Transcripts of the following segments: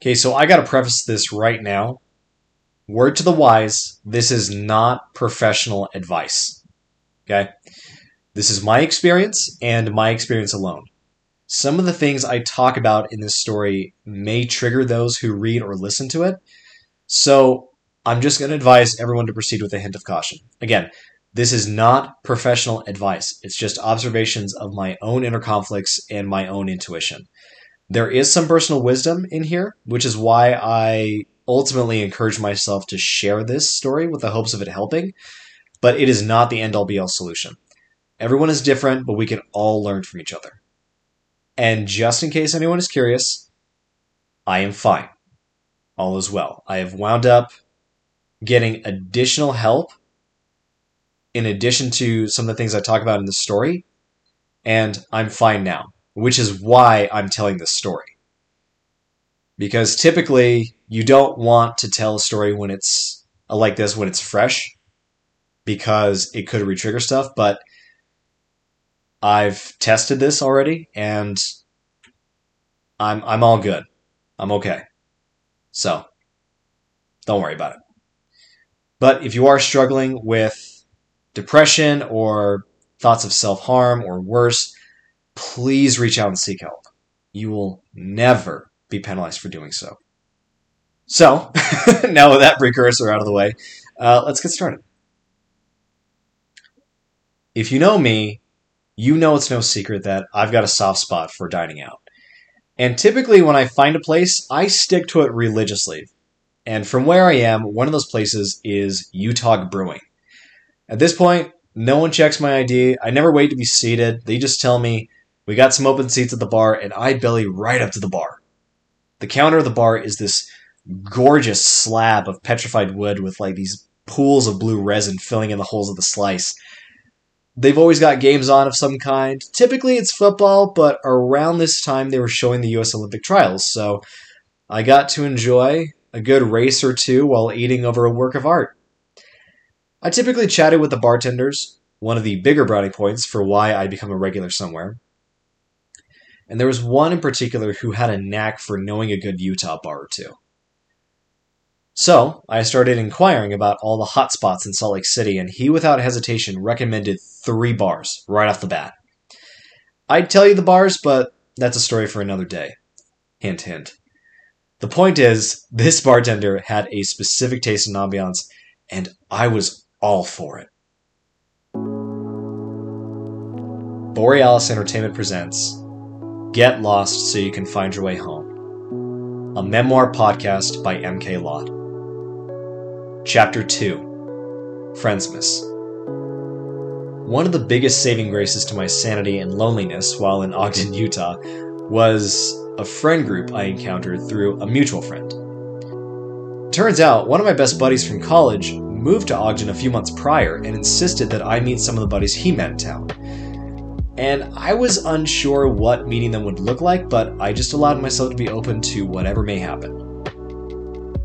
Okay, so I gotta preface this right now. Word to the wise, this is not professional advice. Okay? This is my experience and my experience alone. Some of the things I talk about in this story may trigger those who read or listen to it. So I'm just going to advise everyone to proceed with a hint of caution. Again, this is not professional advice. It's just observations of my own inner conflicts and my own intuition. There is some personal wisdom in here, which is why I ultimately encourage myself to share this story with the hopes of it helping, but it is not the end all be all solution. Everyone is different, but we can all learn from each other. And just in case anyone is curious, I am fine. All is well. I have wound up getting additional help in addition to some of the things I talk about in the story, and I'm fine now, which is why I'm telling this story. Because typically, you don't want to tell a story when it's like this, when it's fresh, because it could retrigger stuff, but I've tested this already, and I'm, I'm all good. I'm okay. So, don't worry about it. But if you are struggling with depression or thoughts of self harm or worse, please reach out and seek help. You will never be penalized for doing so. So, now with that precursor out of the way, uh, let's get started. If you know me, you know it's no secret that I've got a soft spot for dining out. And typically, when I find a place, I stick to it religiously. And from where I am, one of those places is Utah Brewing. At this point, no one checks my ID. I never wait to be seated. They just tell me, we got some open seats at the bar, and I belly right up to the bar. The counter of the bar is this gorgeous slab of petrified wood with like these pools of blue resin filling in the holes of the slice. They've always got games on of some kind. Typically it's football, but around this time they were showing the US Olympic trials, so I got to enjoy a good race or two while eating over a work of art. I typically chatted with the bartenders, one of the bigger brownie points for why I become a regular somewhere. And there was one in particular who had a knack for knowing a good Utah bar or two. So, I started inquiring about all the hot spots in Salt Lake City, and he, without hesitation, recommended three bars right off the bat. I'd tell you the bars, but that's a story for another day. Hint, hint. The point is, this bartender had a specific taste in ambiance, and I was all for it. Borealis Entertainment presents Get Lost So You Can Find Your Way Home, a memoir podcast by MK Lott. Chapter 2 Friendsmas. One of the biggest saving graces to my sanity and loneliness while in Ogden, Utah, was a friend group I encountered through a mutual friend. Turns out, one of my best buddies from college moved to Ogden a few months prior and insisted that I meet some of the buddies he met in town. And I was unsure what meeting them would look like, but I just allowed myself to be open to whatever may happen.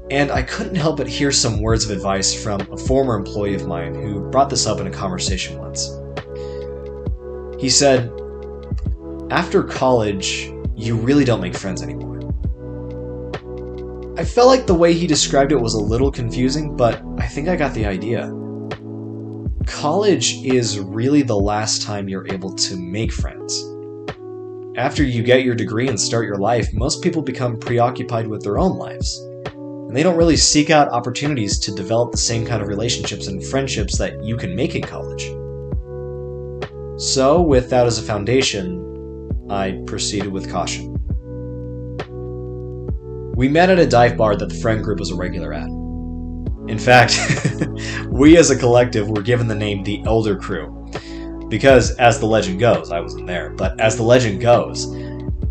And I couldn't help but hear some words of advice from a former employee of mine who brought this up in a conversation once. He said, After college, you really don't make friends anymore. I felt like the way he described it was a little confusing, but I think I got the idea. College is really the last time you're able to make friends. After you get your degree and start your life, most people become preoccupied with their own lives. And they don't really seek out opportunities to develop the same kind of relationships and friendships that you can make in college. So, with that as a foundation, I proceeded with caution. We met at a dive bar that the friend group was a regular at. In fact, we as a collective were given the name the Elder Crew. Because, as the legend goes, I wasn't there, but as the legend goes,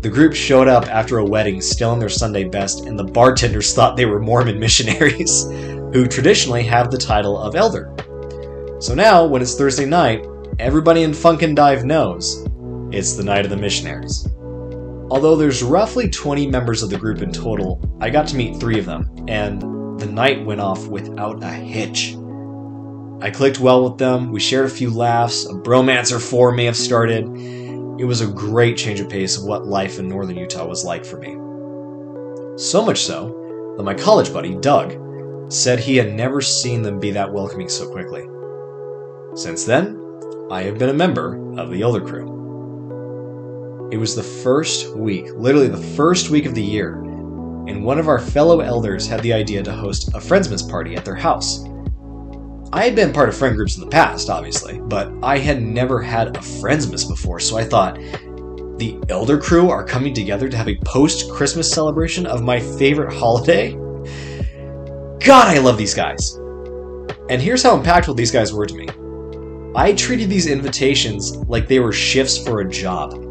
the group showed up after a wedding still in their Sunday best, and the bartenders thought they were Mormon missionaries, who traditionally have the title of Elder. So now, when it's Thursday night, everybody in Funkin' Dive knows it's the night of the missionaries. Although there's roughly 20 members of the group in total, I got to meet three of them, and the night went off without a hitch. I clicked well with them, we shared a few laughs, a bromance or four may have started. It was a great change of pace of what life in northern Utah was like for me. So much so that my college buddy, Doug, said he had never seen them be that welcoming so quickly. Since then, I have been a member of the Elder Crew. It was the first week, literally the first week of the year, and one of our fellow elders had the idea to host a Friendsmas party at their house. I had been part of friend groups in the past, obviously, but I had never had a Friendsmas before, so I thought, the Elder Crew are coming together to have a post Christmas celebration of my favorite holiday? God, I love these guys! And here's how impactful these guys were to me I treated these invitations like they were shifts for a job.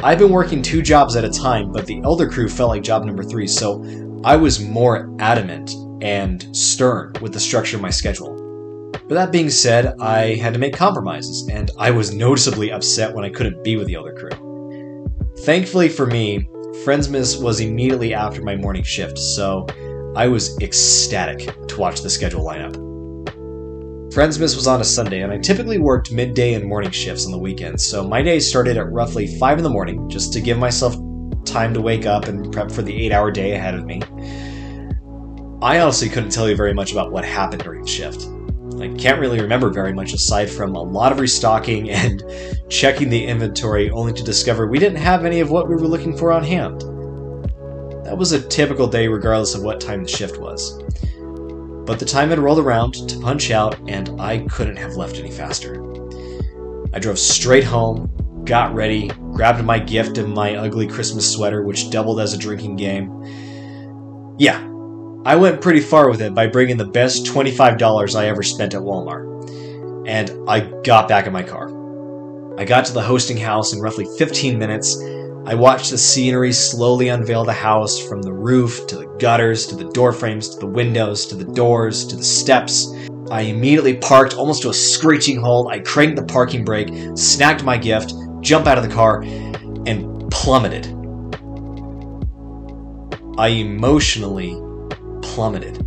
I've been working two jobs at a time, but the Elder Crew felt like job number three, so I was more adamant and stern with the structure of my schedule. But that being said, I had to make compromises, and I was noticeably upset when I couldn't be with the Elder Crew. Thankfully for me, Friendsmas was immediately after my morning shift, so I was ecstatic to watch the schedule line up. Friendsmas was on a Sunday, and I typically worked midday and morning shifts on the weekends, so my day started at roughly 5 in the morning, just to give myself time to wake up and prep for the 8 hour day ahead of me. I honestly couldn't tell you very much about what happened during the shift. I can't really remember very much aside from a lot of restocking and checking the inventory only to discover we didn't have any of what we were looking for on hand. That was a typical day regardless of what time the shift was. But the time had rolled around to punch out, and I couldn't have left any faster. I drove straight home, got ready, grabbed my gift and my ugly Christmas sweater, which doubled as a drinking game. Yeah, I went pretty far with it by bringing the best $25 I ever spent at Walmart. And I got back in my car. I got to the hosting house in roughly 15 minutes I watched the scenery slowly unveil the house from the roof to the gutters to the door frames to the windows to the doors to the steps. I immediately parked almost to a screeching halt. I cranked the parking brake, snagged my gift, jumped out of the car, and plummeted. I emotionally plummeted.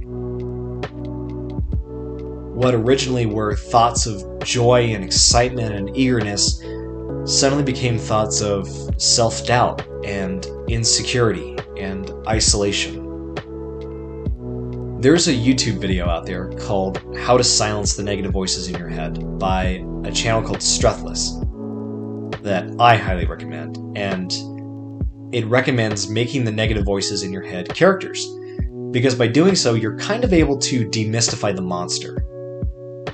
What originally were thoughts of joy and excitement and eagerness suddenly became thoughts of self doubt and insecurity and isolation. There's a YouTube video out there called How to Silence the Negative Voices in Your Head by a channel called Struthless that I highly recommend. And it recommends making the negative voices in your head characters. Because by doing so, you're kind of able to demystify the monster.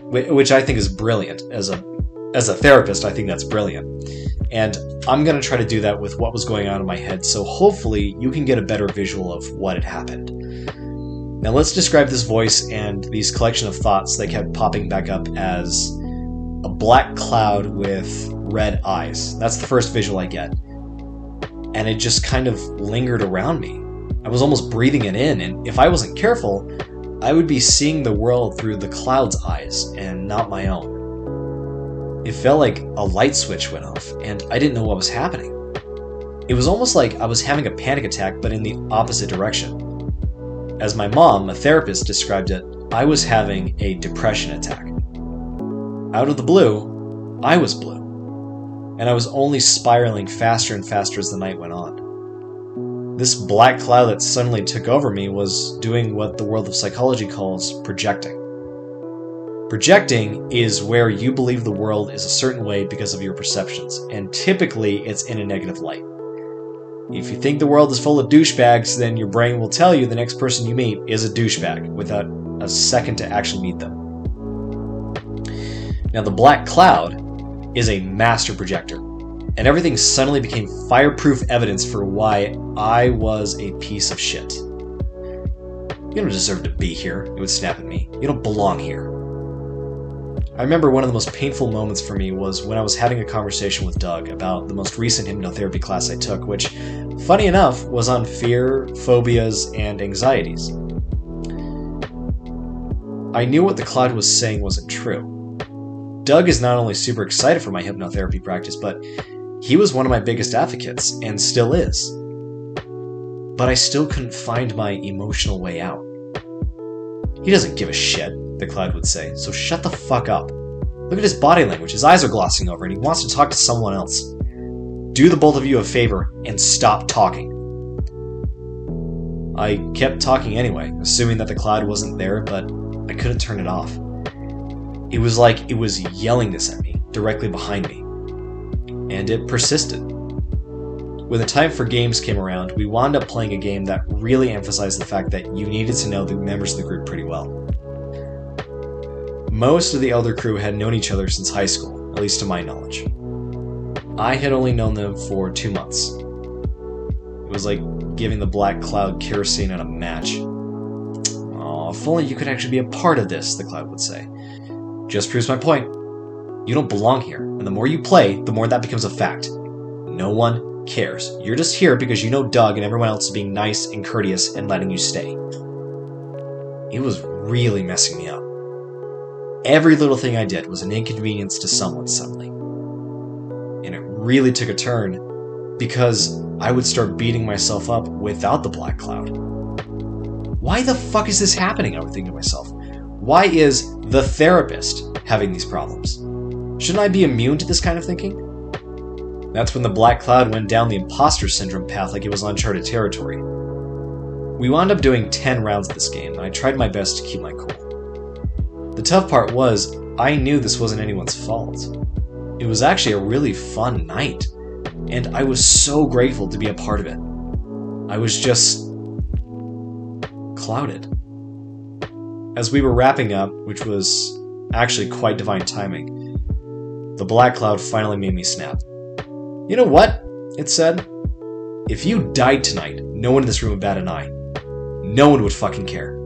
Which I think is brilliant as a as a therapist, I think that's brilliant. And I'm going to try to do that with what was going on in my head, so hopefully you can get a better visual of what had happened. Now let's describe this voice and these collection of thoughts that kept popping back up as a black cloud with red eyes. That's the first visual I get. And it just kind of lingered around me. I was almost breathing it in, and if I wasn't careful, I would be seeing the world through the cloud's eyes and not my own. It felt like a light switch went off, and I didn't know what was happening. It was almost like I was having a panic attack, but in the opposite direction. As my mom, a therapist, described it, I was having a depression attack. Out of the blue, I was blue. And I was only spiraling faster and faster as the night went on. This black cloud that suddenly took over me was doing what the world of psychology calls projecting. Projecting is where you believe the world is a certain way because of your perceptions, and typically it's in a negative light. If you think the world is full of douchebags, then your brain will tell you the next person you meet is a douchebag without a second to actually meet them. Now, the black cloud is a master projector, and everything suddenly became fireproof evidence for why I was a piece of shit. You don't deserve to be here, it would snap at me. You don't belong here. I remember one of the most painful moments for me was when I was having a conversation with Doug about the most recent hypnotherapy class I took, which, funny enough, was on fear, phobias, and anxieties. I knew what the cloud was saying wasn't true. Doug is not only super excited for my hypnotherapy practice, but he was one of my biggest advocates, and still is. But I still couldn't find my emotional way out. He doesn't give a shit the cloud would say, so shut the fuck up. Look at his body language. His eyes are glossing over, and he wants to talk to someone else. Do the both of you a favor and stop talking. I kept talking anyway, assuming that the cloud wasn't there, but I couldn't turn it off. It was like it was yelling this at me, directly behind me. And it persisted. When the time for games came around, we wound up playing a game that really emphasized the fact that you needed to know the members of the group pretty well. Most of the Elder crew had known each other since high school, at least to my knowledge. I had only known them for two months. It was like giving the Black Cloud kerosene at a match. Oh, if only you could actually be a part of this, the Cloud would say. Just proves my point. You don't belong here, and the more you play, the more that becomes a fact. No one cares. You're just here because you know Doug and everyone else is being nice and courteous and letting you stay. It was really messing me up. Every little thing I did was an inconvenience to someone suddenly. And it really took a turn because I would start beating myself up without the black cloud. Why the fuck is this happening? I would think to myself. Why is the therapist having these problems? Shouldn't I be immune to this kind of thinking? That's when the Black Cloud went down the imposter syndrome path like it was uncharted territory. We wound up doing 10 rounds of this game, and I tried my best to keep my cool. The tough part was, I knew this wasn't anyone's fault. It was actually a really fun night, and I was so grateful to be a part of it. I was just. clouded. As we were wrapping up, which was actually quite divine timing, the black cloud finally made me snap. You know what? It said. If you died tonight, no one in this room would bat an eye. No one would fucking care.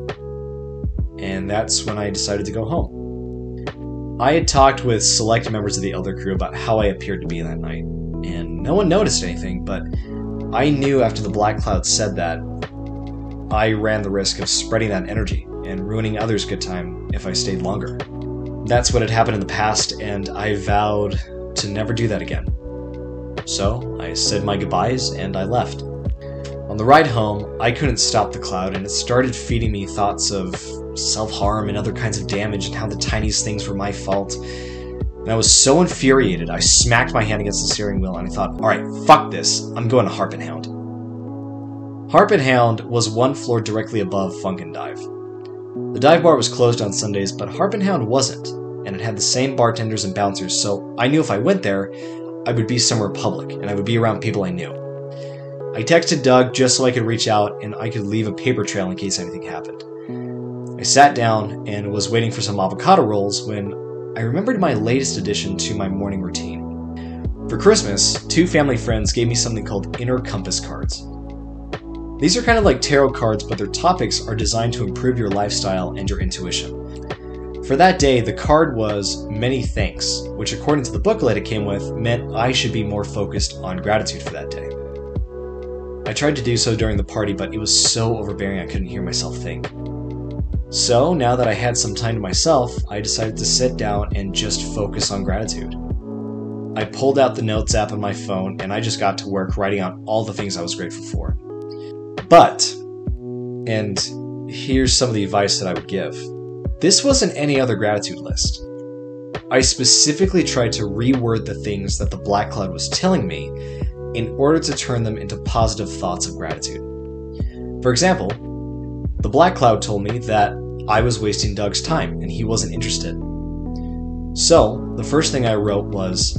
And that's when I decided to go home. I had talked with select members of the Elder crew about how I appeared to be that night, and no one noticed anything, but I knew after the Black Cloud said that, I ran the risk of spreading that energy and ruining others' good time if I stayed longer. That's what had happened in the past, and I vowed to never do that again. So I said my goodbyes and I left. On the ride home, I couldn't stop the cloud, and it started feeding me thoughts of self harm and other kinds of damage, and how the tiniest things were my fault. And I was so infuriated, I smacked my hand against the steering wheel and I thought, alright, fuck this, I'm going to Harp and Hound. Harp and Hound was one floor directly above Funk and Dive. The dive bar was closed on Sundays, but Harp and Hound wasn't, and it had the same bartenders and bouncers, so I knew if I went there, I would be somewhere public, and I would be around people I knew. I texted Doug just so I could reach out and I could leave a paper trail in case anything happened. I sat down and was waiting for some avocado rolls when I remembered my latest addition to my morning routine. For Christmas, two family friends gave me something called Inner Compass cards. These are kind of like tarot cards, but their topics are designed to improve your lifestyle and your intuition. For that day, the card was Many Thanks, which, according to the booklet it came with, meant I should be more focused on gratitude for that day. I tried to do so during the party, but it was so overbearing I couldn't hear myself think. So, now that I had some time to myself, I decided to sit down and just focus on gratitude. I pulled out the Notes app on my phone and I just got to work writing out all the things I was grateful for. But, and here's some of the advice that I would give this wasn't any other gratitude list. I specifically tried to reword the things that the Black Cloud was telling me in order to turn them into positive thoughts of gratitude. For example, the Black Cloud told me that I was wasting Doug's time and he wasn't interested. So, the first thing I wrote was,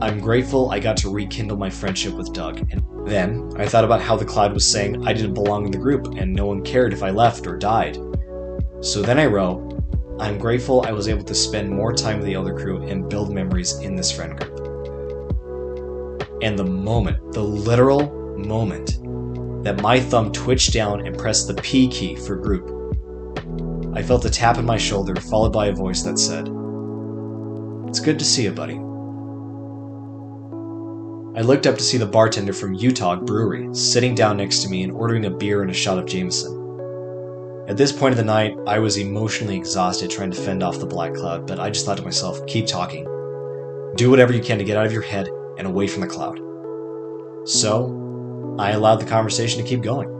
I'm grateful I got to rekindle my friendship with Doug. And then I thought about how the cloud was saying I didn't belong in the group and no one cared if I left or died. So then I wrote, I'm grateful I was able to spend more time with the Elder Crew and build memories in this friend group. And the moment, the literal moment, that my thumb twitched down and pressed the P key for group, I felt a tap on my shoulder, followed by a voice that said, It's good to see you, buddy. I looked up to see the bartender from Utah Brewery sitting down next to me and ordering a beer and a shot of Jameson. At this point of the night, I was emotionally exhausted trying to fend off the black cloud, but I just thought to myself, keep talking. Do whatever you can to get out of your head and away from the cloud. So, I allowed the conversation to keep going.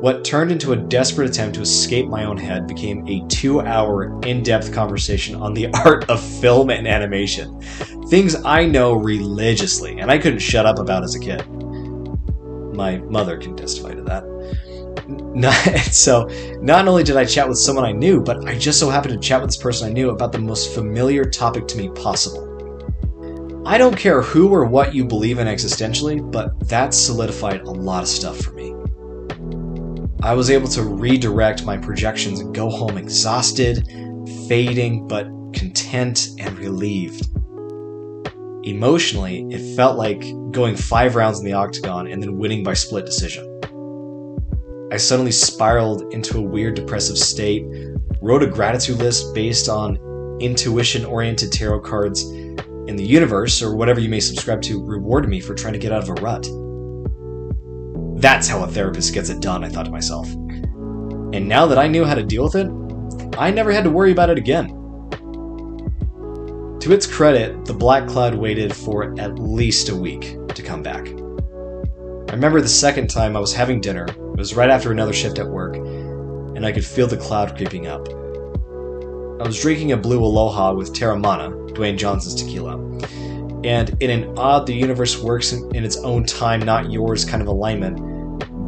What turned into a desperate attempt to escape my own head became a two hour, in depth conversation on the art of film and animation. Things I know religiously, and I couldn't shut up about as a kid. My mother can testify to that. not, so not only did I chat with someone I knew, but I just so happened to chat with this person I knew about the most familiar topic to me possible. I don't care who or what you believe in existentially, but that solidified a lot of stuff for me. I was able to redirect my projections and go home exhausted, fading, but content and relieved. Emotionally, it felt like going five rounds in the octagon and then winning by split decision. I suddenly spiraled into a weird depressive state, wrote a gratitude list based on intuition oriented tarot cards, and the universe, or whatever you may subscribe to, rewarded me for trying to get out of a rut. That's how a therapist gets it done, I thought to myself. And now that I knew how to deal with it, I never had to worry about it again. To its credit, the black cloud waited for at least a week to come back. I remember the second time I was having dinner, it was right after another shift at work, and I could feel the cloud creeping up. I was drinking a blue aloha with Teremana, Dwayne Johnson's tequila, and in an odd the universe works in, in its own time, not yours kind of alignment,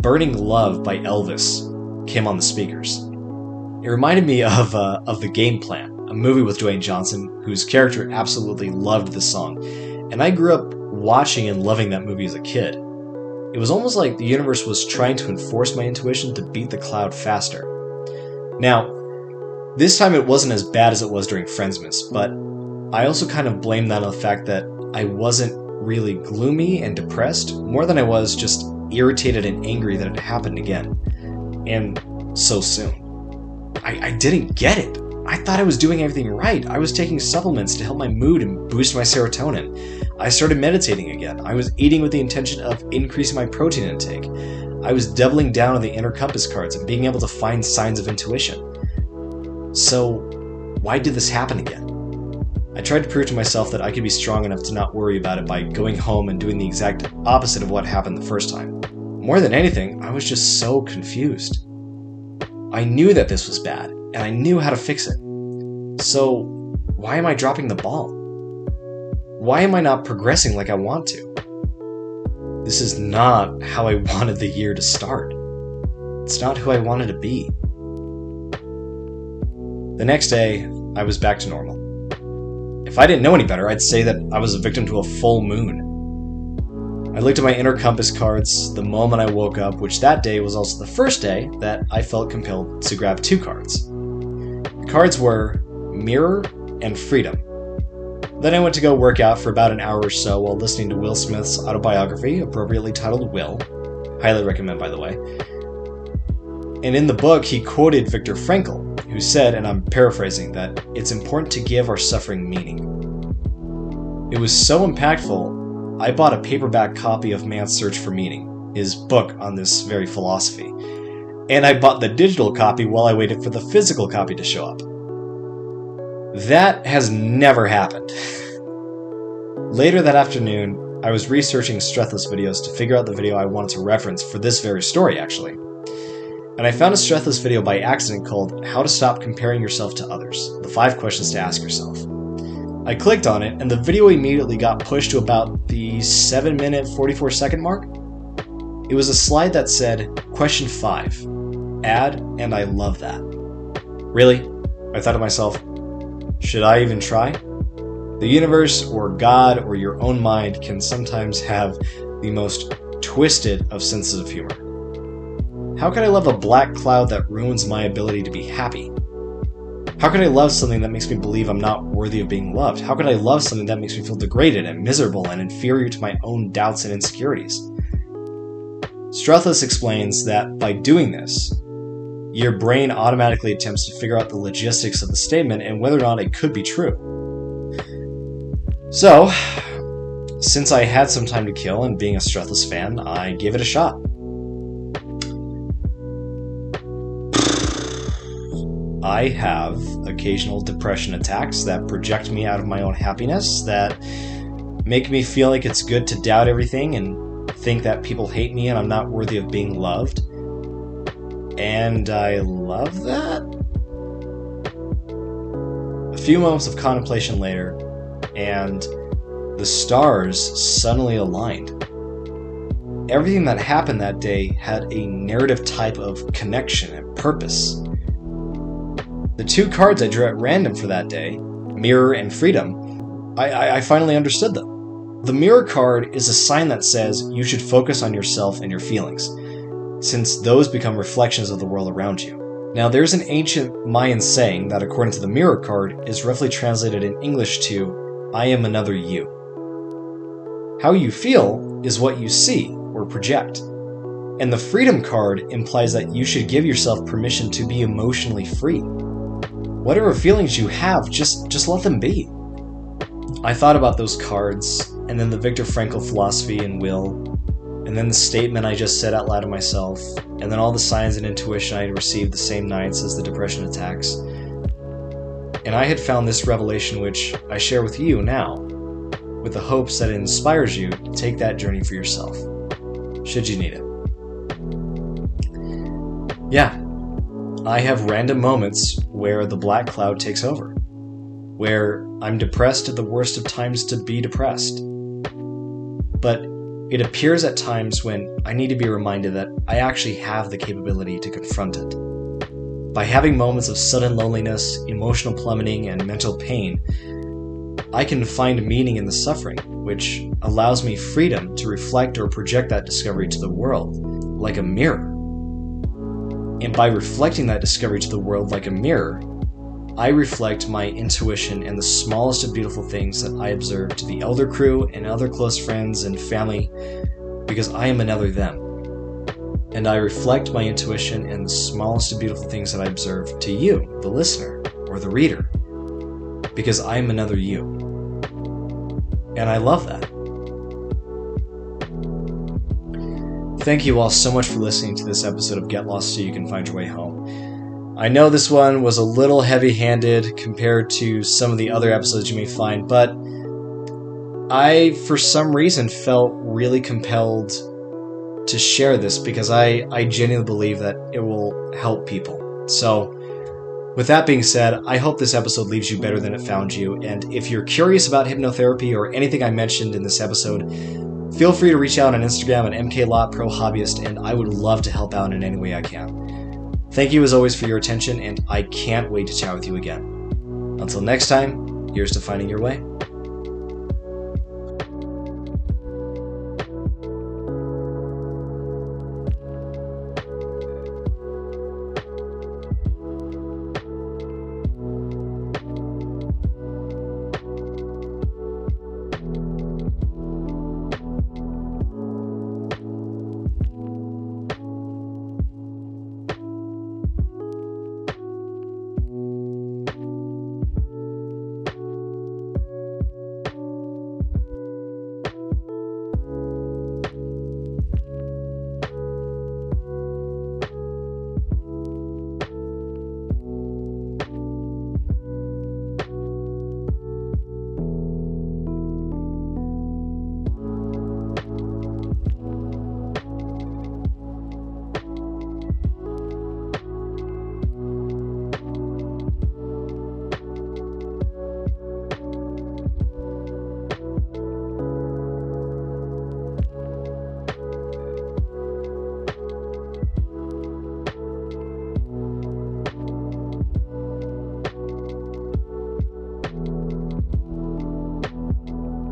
Burning Love by Elvis came on the speakers. It reminded me of, uh, of The Game Plan, a movie with Dwayne Johnson, whose character absolutely loved the song. And I grew up watching and loving that movie as a kid. It was almost like the universe was trying to enforce my intuition to beat the cloud faster. Now, this time it wasn't as bad as it was during Friendsmas, but I also kind of blame that on the fact that I wasn't really gloomy and depressed, more than I was just irritated and angry that it happened again. And so soon. I, I didn't get it. I thought I was doing everything right. I was taking supplements to help my mood and boost my serotonin. I started meditating again. I was eating with the intention of increasing my protein intake. I was doubling down on the inner compass cards and being able to find signs of intuition. So, why did this happen again? I tried to prove to myself that I could be strong enough to not worry about it by going home and doing the exact opposite of what happened the first time. More than anything, I was just so confused. I knew that this was bad, and I knew how to fix it. So, why am I dropping the ball? Why am I not progressing like I want to? This is not how I wanted the year to start. It's not who I wanted to be. The next day, I was back to normal. If I didn't know any better, I'd say that I was a victim to a full moon. I looked at my inner compass cards the moment I woke up, which that day was also the first day that I felt compelled to grab two cards. The cards were Mirror and Freedom. Then I went to go work out for about an hour or so while listening to Will Smith's autobiography, appropriately titled Will. Highly recommend, by the way. And in the book, he quoted Viktor Frankl, who said, and I'm paraphrasing, that it's important to give our suffering meaning. It was so impactful I bought a paperback copy of Man's Search for Meaning, his book on this very philosophy, and I bought the digital copy while I waited for the physical copy to show up. That has never happened. Later that afternoon, I was researching Struthless videos to figure out the video I wanted to reference for this very story, actually. And I found a Struthless video by accident called How to Stop Comparing Yourself to Others The Five Questions to Ask Yourself. I clicked on it, and the video immediately got pushed to about the 7 minute 44 second mark. It was a slide that said, Question 5 Add, and I love that. Really? I thought to myself, should I even try? The universe, or God, or your own mind can sometimes have the most twisted of senses of humor. How could I love a black cloud that ruins my ability to be happy? How could I love something that makes me believe I'm not worthy of being loved? How could I love something that makes me feel degraded and miserable and inferior to my own doubts and insecurities? Struthless explains that by doing this, your brain automatically attempts to figure out the logistics of the statement and whether or not it could be true. So, since I had some time to kill and being a Struthless fan, I gave it a shot. I have occasional depression attacks that project me out of my own happiness, that make me feel like it's good to doubt everything and think that people hate me and I'm not worthy of being loved. And I love that. A few moments of contemplation later, and the stars suddenly aligned. everything that happened that day had a narrative type of connection and purpose. The two cards I drew at random for that day, Mirror and Freedom, I, I, I finally understood them. The Mirror card is a sign that says you should focus on yourself and your feelings, since those become reflections of the world around you. Now, there's an ancient Mayan saying that, according to the Mirror card, is roughly translated in English to, I am another you. How you feel is what you see or project. And the Freedom card implies that you should give yourself permission to be emotionally free. Whatever feelings you have, just, just let them be. I thought about those cards, and then the Viktor Frankl philosophy and will, and then the statement I just said out loud to myself, and then all the signs and intuition I had received the same nights as the depression attacks. And I had found this revelation, which I share with you now, with the hopes that it inspires you to take that journey for yourself, should you need it. Yeah, I have random moments where the black cloud takes over, where I'm depressed at the worst of times to be depressed. But it appears at times when I need to be reminded that I actually have the capability to confront it. By having moments of sudden loneliness, emotional plummeting, and mental pain, I can find meaning in the suffering, which allows me freedom to reflect or project that discovery to the world, like a mirror. And by reflecting that discovery to the world like a mirror, I reflect my intuition and the smallest of beautiful things that I observe to the elder crew and other close friends and family because I am another them. And I reflect my intuition and the smallest of beautiful things that I observe to you, the listener or the reader, because I am another you. And I love that. Thank you all so much for listening to this episode of Get Lost So You Can Find Your Way Home. I know this one was a little heavy handed compared to some of the other episodes you may find, but I, for some reason, felt really compelled to share this because I, I genuinely believe that it will help people. So, with that being said, I hope this episode leaves you better than it found you. And if you're curious about hypnotherapy or anything I mentioned in this episode, feel free to reach out on Instagram at mklotprohobbyist, and I would love to help out in any way I can. Thank you as always for your attention, and I can't wait to chat with you again. Until next time, here's to finding your way.